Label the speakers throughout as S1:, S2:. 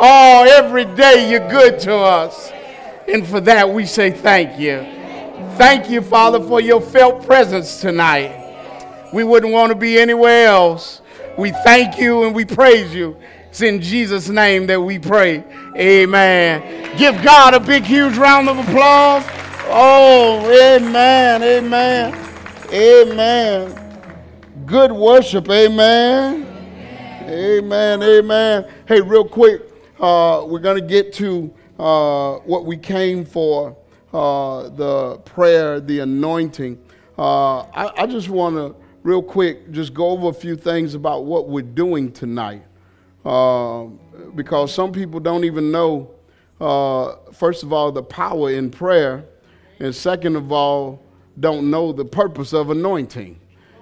S1: Oh, every day you're good to us. And for that, we say thank you. Thank you, Father, for your felt presence tonight. We wouldn't want to be anywhere else. We thank you and we praise you. It's in Jesus' name that we pray. Amen. Give God a big, huge round of applause. Oh, amen, amen, amen. Good worship, amen. Amen, amen. Hey, real quick, uh, we're going to get to uh, what we came for uh, the prayer, the anointing. Uh, I, I just want to, real quick, just go over a few things about what we're doing tonight. Uh, because some people don't even know, uh, first of all, the power in prayer, and second of all, don't know the purpose of anointing.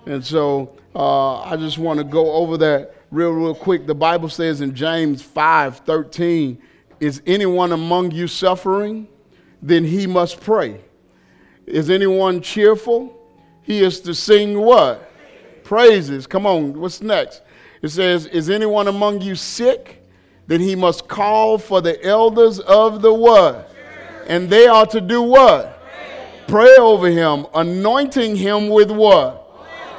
S1: And so uh, I just want to go over that real, real quick. The Bible says in James 5 13, Is anyone among you suffering? Then he must pray. Is anyone cheerful? He is to sing what? Praises. Come on, what's next? It says, Is anyone among you sick? Then he must call for the elders of the what? And they are to do what? Pray over him, anointing him with what?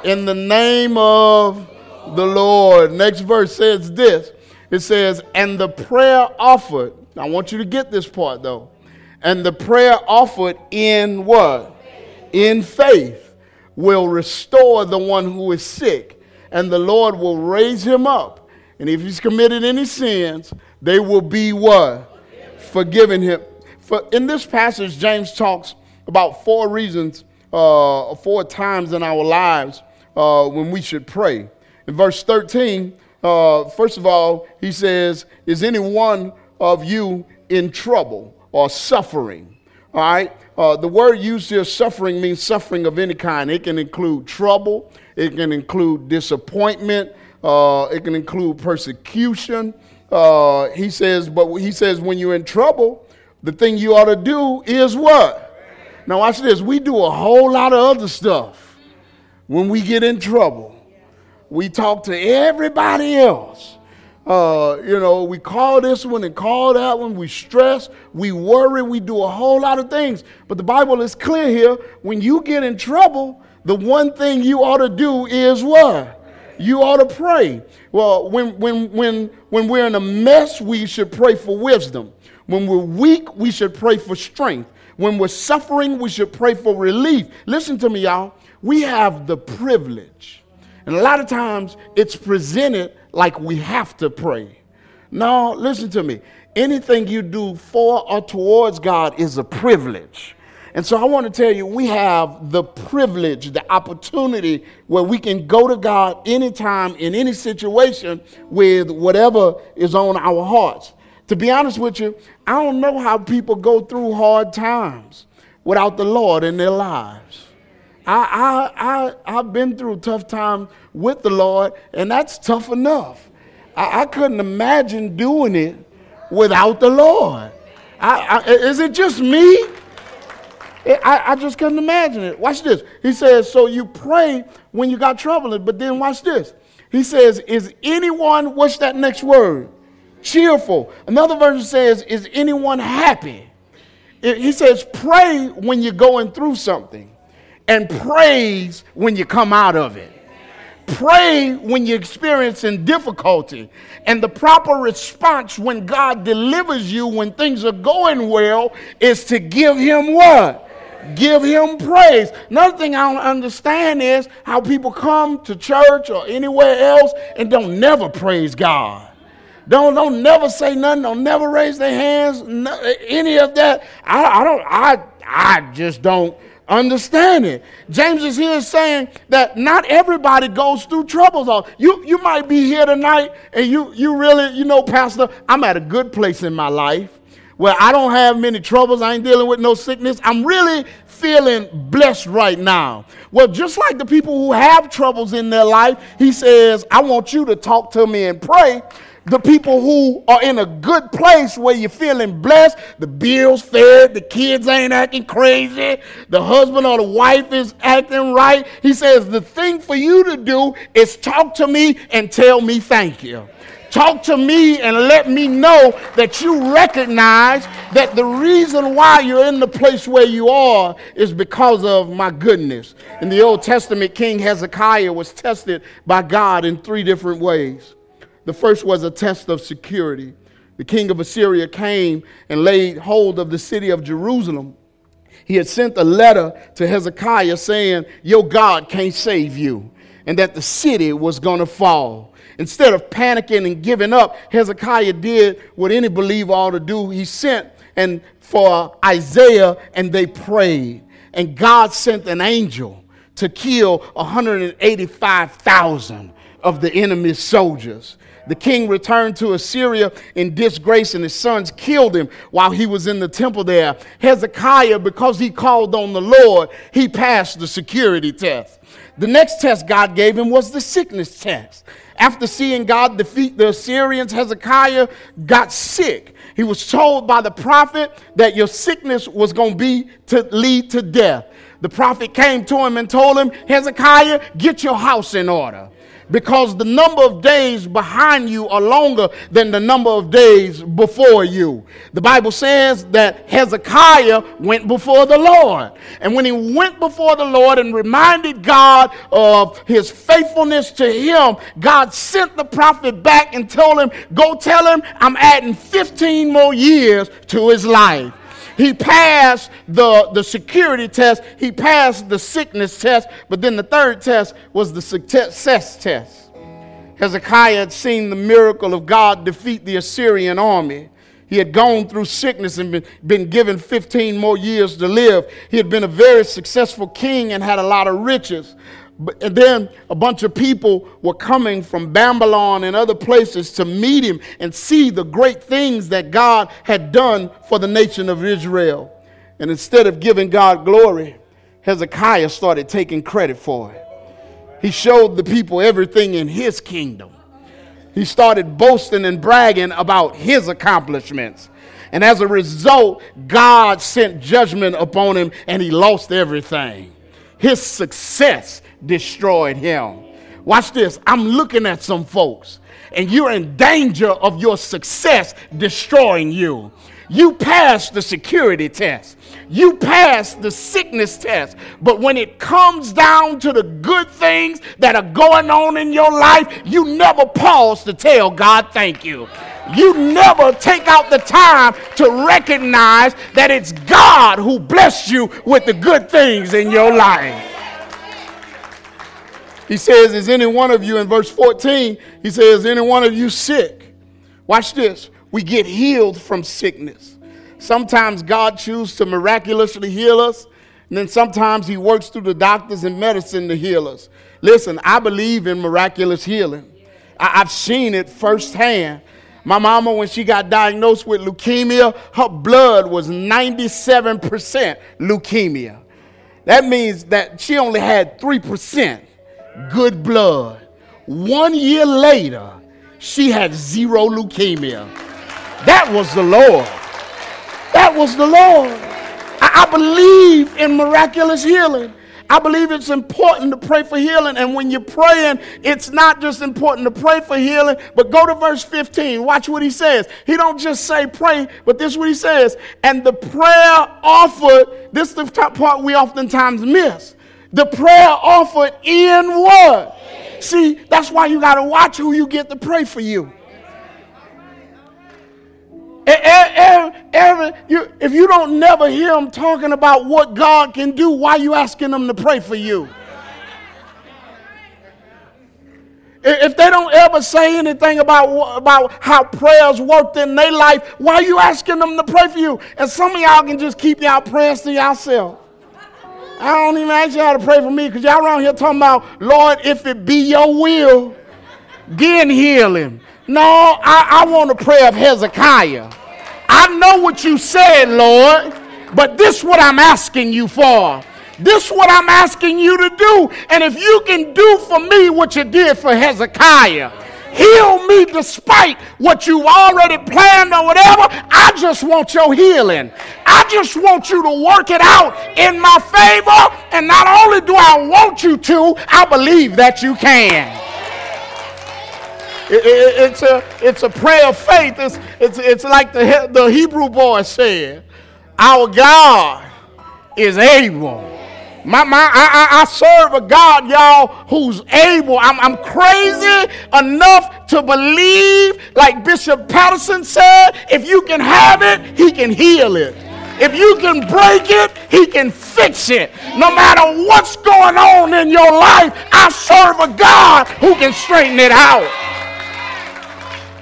S1: In the name of the Lord. Next verse says this it says, And the prayer offered, I want you to get this part though. And the prayer offered in what? In faith will restore the one who is sick, and the Lord will raise him up. And if he's committed any sins, they will be what? Forgiven him. For in this passage, James talks about four reasons, uh, four times in our lives uh, when we should pray. In verse 13, uh, first of all, he says, Is any one of you in trouble or suffering? All right? Uh, the word used here, suffering, means suffering of any kind. It can include trouble, it can include disappointment, uh, it can include persecution. Uh, he says, but he says, when you're in trouble, the thing you ought to do is what? Now, watch this. We do a whole lot of other stuff when we get in trouble. We talk to everybody else. Uh, you know, we call this one and call that one. We stress, we worry, we do a whole lot of things. But the Bible is clear here. When you get in trouble, the one thing you ought to do is what? You ought to pray. Well, when, when, when, when we're in a mess, we should pray for wisdom. When we're weak, we should pray for strength. When we're suffering, we should pray for relief. Listen to me, y'all. We have the privilege and a lot of times it's presented like we have to pray. No, listen to me. Anything you do for or towards God is a privilege. And so I want to tell you, we have the privilege, the opportunity where we can go to God anytime, in any situation, with whatever is on our hearts. To be honest with you, I don't know how people go through hard times without the Lord in their lives. I, I, I, I've been through tough time with the Lord, and that's tough enough. I, I couldn't imagine doing it without the Lord. I, I, is it just me? I, I just couldn't imagine it. Watch this. He says, So you pray when you got trouble, but then watch this. He says, Is anyone, what's that next word? Cheerful. Another version says, Is anyone happy? He says, Pray when you're going through something and praise when you come out of it. Pray when you're experiencing difficulty. And the proper response when God delivers you when things are going well is to give Him what? Give Him praise. Another thing I don't understand is how people come to church or anywhere else and don't never praise God. Don't don't never say nothing. Don't never raise their hands. No, any of that. I, I don't. I I just don't understand it. James is here saying that not everybody goes through troubles. All You, you might be here tonight and you, you really, you know, Pastor, I'm at a good place in my life where I don't have many troubles. I ain't dealing with no sickness. I'm really feeling blessed right now. Well, just like the people who have troubles in their life, he says, I want you to talk to me and pray the people who are in a good place where you're feeling blessed, the bills fed, the kids ain't acting crazy, the husband or the wife is acting right. He says, The thing for you to do is talk to me and tell me thank you. Talk to me and let me know that you recognize that the reason why you're in the place where you are is because of my goodness. In the Old Testament, King Hezekiah was tested by God in three different ways. The first was a test of security. The king of Assyria came and laid hold of the city of Jerusalem. He had sent a letter to Hezekiah saying, Your God can't save you, and that the city was going to fall. Instead of panicking and giving up, Hezekiah did what any believer ought to do. He sent and for Isaiah and they prayed. And God sent an angel to kill 185,000 of the enemy's soldiers. The king returned to Assyria in disgrace, and his sons killed him while he was in the temple there. Hezekiah, because he called on the Lord, he passed the security test. The next test God gave him was the sickness test. After seeing God defeat the Assyrians, Hezekiah got sick. He was told by the prophet that your sickness was going to be to lead to death. The prophet came to him and told him, Hezekiah, get your house in order because the number of days behind you are longer than the number of days before you. The Bible says that Hezekiah went before the Lord. And when he went before the Lord and reminded God of his faithfulness to him, God sent the prophet back and told him, Go tell him I'm adding 15 more years to his life. He passed the, the security test, he passed the sickness test, but then the third test was the success test. Hezekiah had seen the miracle of God defeat the Assyrian army. He had gone through sickness and been, been given 15 more years to live. He had been a very successful king and had a lot of riches. And then a bunch of people were coming from Babylon and other places to meet him and see the great things that God had done for the nation of Israel. And instead of giving God glory, Hezekiah started taking credit for it. He showed the people everything in his kingdom. He started boasting and bragging about his accomplishments. And as a result, God sent judgment upon him and he lost everything. His success destroyed him. Watch this. I'm looking at some folks, and you're in danger of your success destroying you. You passed the security test. You passed the sickness test. But when it comes down to the good things that are going on in your life, you never pause to tell God thank you. You never take out the time to recognize that it's God who blessed you with the good things in your life. He says, Is any one of you, in verse 14, he says, Is any one of you sick? Watch this. We get healed from sickness. Sometimes God chooses to miraculously heal us, and then sometimes He works through the doctors and medicine to heal us. Listen, I believe in miraculous healing. I- have seen it firsthand. My mama, when she got diagnosed with leukemia, her blood was 97% leukemia. That means that she only had 3% good blood. One year later, she had zero leukemia. That was the Lord. That was the Lord. I, I believe in miraculous healing. I believe it's important to pray for healing. And when you're praying, it's not just important to pray for healing, but go to verse 15. Watch what he says. He don't just say pray, but this is what he says. And the prayer offered, this is the part we oftentimes miss. The prayer offered in what? See, that's why you got to watch who you get to pray for you. Every, every, you, if you don't never hear them talking about what God can do, why you asking them to pray for you? If they don't ever say anything about, about how prayers worked in their life, why are you asking them to pray for you? And some of y'all can just keep y'all prayers to yourself. I don't even ask y'all to pray for me because y'all around here talking about, Lord, if it be your will, then heal him. No, I, I want a prayer of Hezekiah. I know what you said, Lord, but this is what I'm asking you for. This is what I'm asking you to do. And if you can do for me what you did for Hezekiah, heal me despite what you already planned or whatever. I just want your healing. I just want you to work it out in my favor. And not only do I want you to, I believe that you can. It, it, it's, a, it's a prayer of faith. It's, it's, it's like the, the Hebrew boy said Our God is able. My, my, I, I, serve a God, y'all, who's able. I'm, I'm crazy enough to believe, like Bishop Patterson said, if you can have it, he can heal it. If you can break it, he can fix it. No matter what's going on in your life, I serve a God who can straighten it out.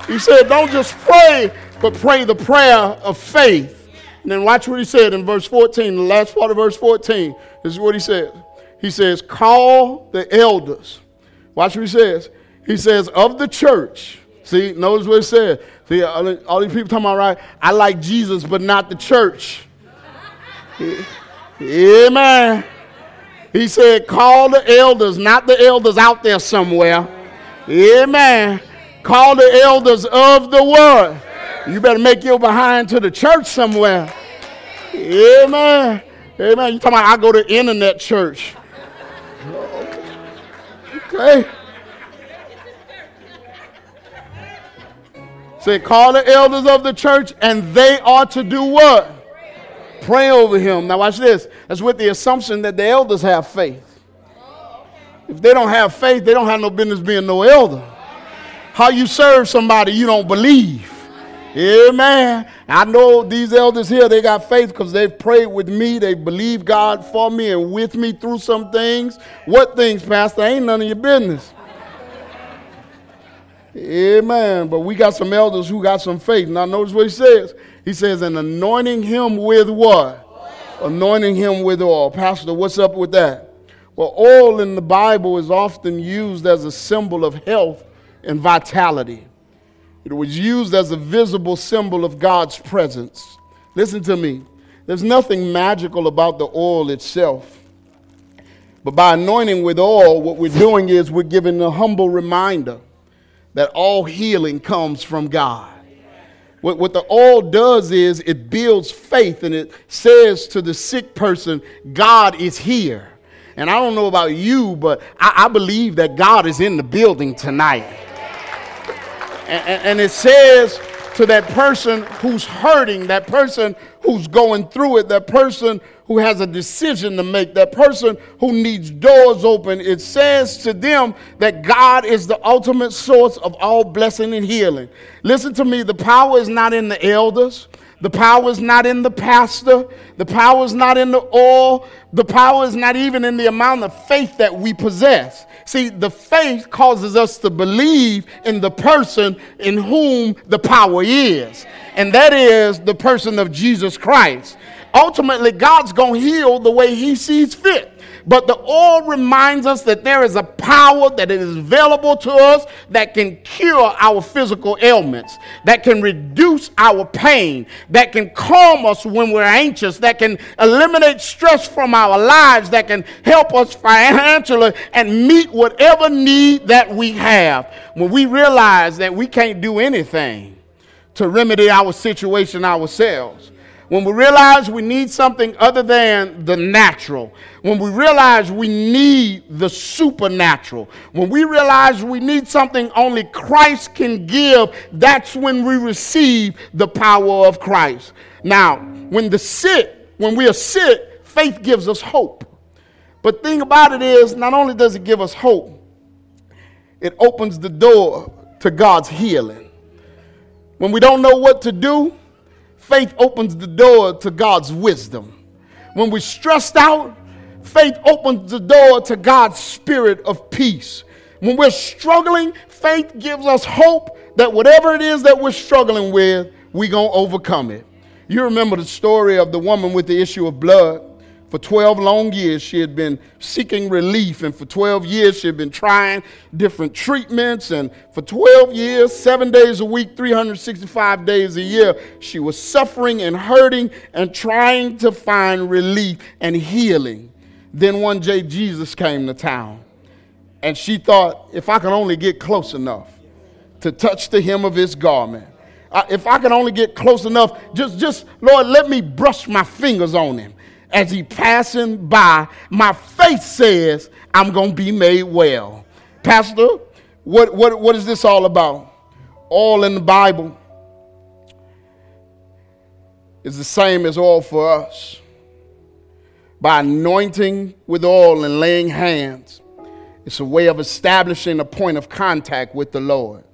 S1: He said, don't just pray, but pray the prayer of faith. And then watch what he said in verse 14, the last part of verse 14. This is what he says. He says, call the elders. Watch what he says. He says, of the church. See, notice what it says. See, all, all these people talking about, right? I like Jesus, but not the church. Amen. He said, call the elders, not the elders out there somewhere. Amen. Call the elders of the world. You better make your behind to the church somewhere. Amen. Amen. You talking about I go to internet church. Okay. Say, call the elders of the church, and they are to do what? Pray over him. Now, watch this. That's with the assumption that the elders have faith. If they don't have faith, they don't have no business being no elder. How you serve somebody you don't believe. Amen. I know these elders here, they got faith because they've prayed with me. They believe God for me and with me through some things. What things, Pastor? Ain't none of your business. Amen. But we got some elders who got some faith. Now, notice what he says. He says, and anointing him with what? Oil. Anointing him with oil. Pastor, what's up with that? Well, oil in the Bible is often used as a symbol of health and vitality. It was used as a visible symbol of God's presence. Listen to me. There's nothing magical about the oil itself. But by anointing with oil, what we're doing is we're giving a humble reminder that all healing comes from God. What, what the oil does is it builds faith and it says to the sick person, God is here. And I don't know about you, but I, I believe that God is in the building tonight. And, it says to that person who's hurting, that person who's going through it, that person who has a decision to make, that person who needs doors open, it says to them that God is the ultimate source of all blessing and healing. Listen to me, the power is not in the elders. The power is not in the pastor. The power is not in the oil. The power is not even in the amount of faith that we possess. See, the faith causes us to believe in the person in whom the power is, and that is the person of Jesus Christ. Ultimately, God's going to heal the way He sees fit. But the oil reminds us that there is a power that is available to us that can cure our physical ailments, that can reduce our pain, that can calm us when we're anxious, that can eliminate stress from our lives, that can help us financially and meet whatever need that we have. When we realize that we can't do anything to remedy our situation ourselves when we realize we need something other than the natural, when we realize we need the supernatural, when we realize we need something only Christ can give, that's when we receive the power of Christ. Now, when the sick, when we are sick, faith gives us hope. But thing about it is, not only does it give us hope, it opens the door to God's healing. When we don't know what to do, faith opens the door to God's wisdom. When we're stressed out, faith opens the door to God's spirit of peace. When we're struggling, faith gives us hope that whatever it is that we're struggling with, we're going to overcome it. You remember the story of the woman with the issue of blood. For 12 long years, she had been seeking relief, and for 12 years, she had been trying different treatments. And for 12 years, seven days a week, 365 days a year, she was suffering and hurting and trying to find relief and healing. Then one day, Jesus came to town, and she thought, if I can only get close enough to touch the hem of his garment, if I can only get close enough, just, just, Lord, let me brush my fingers on him as he passing by, my faith says I'm going to be made well. Pastor, What, what, what is this all about? All in the Bible is the same as all for us. By anointing with oil and laying hands, it's a way of establishing a point of contact with the Lord.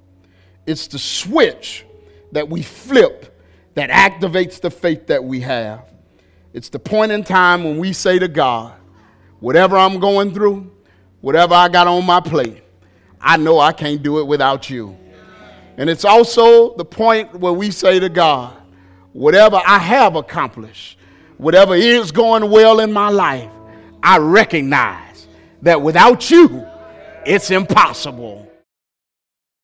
S1: It's the switch that we flip that activates the faith that we have. It's the point in time when we say to God, whatever I'm going through, whatever I got on my plate, I know I can't do it without you. And it's also the point where we say to God, whatever I have accomplished, whatever is going well in my life, I recognize that without you, it's impossible.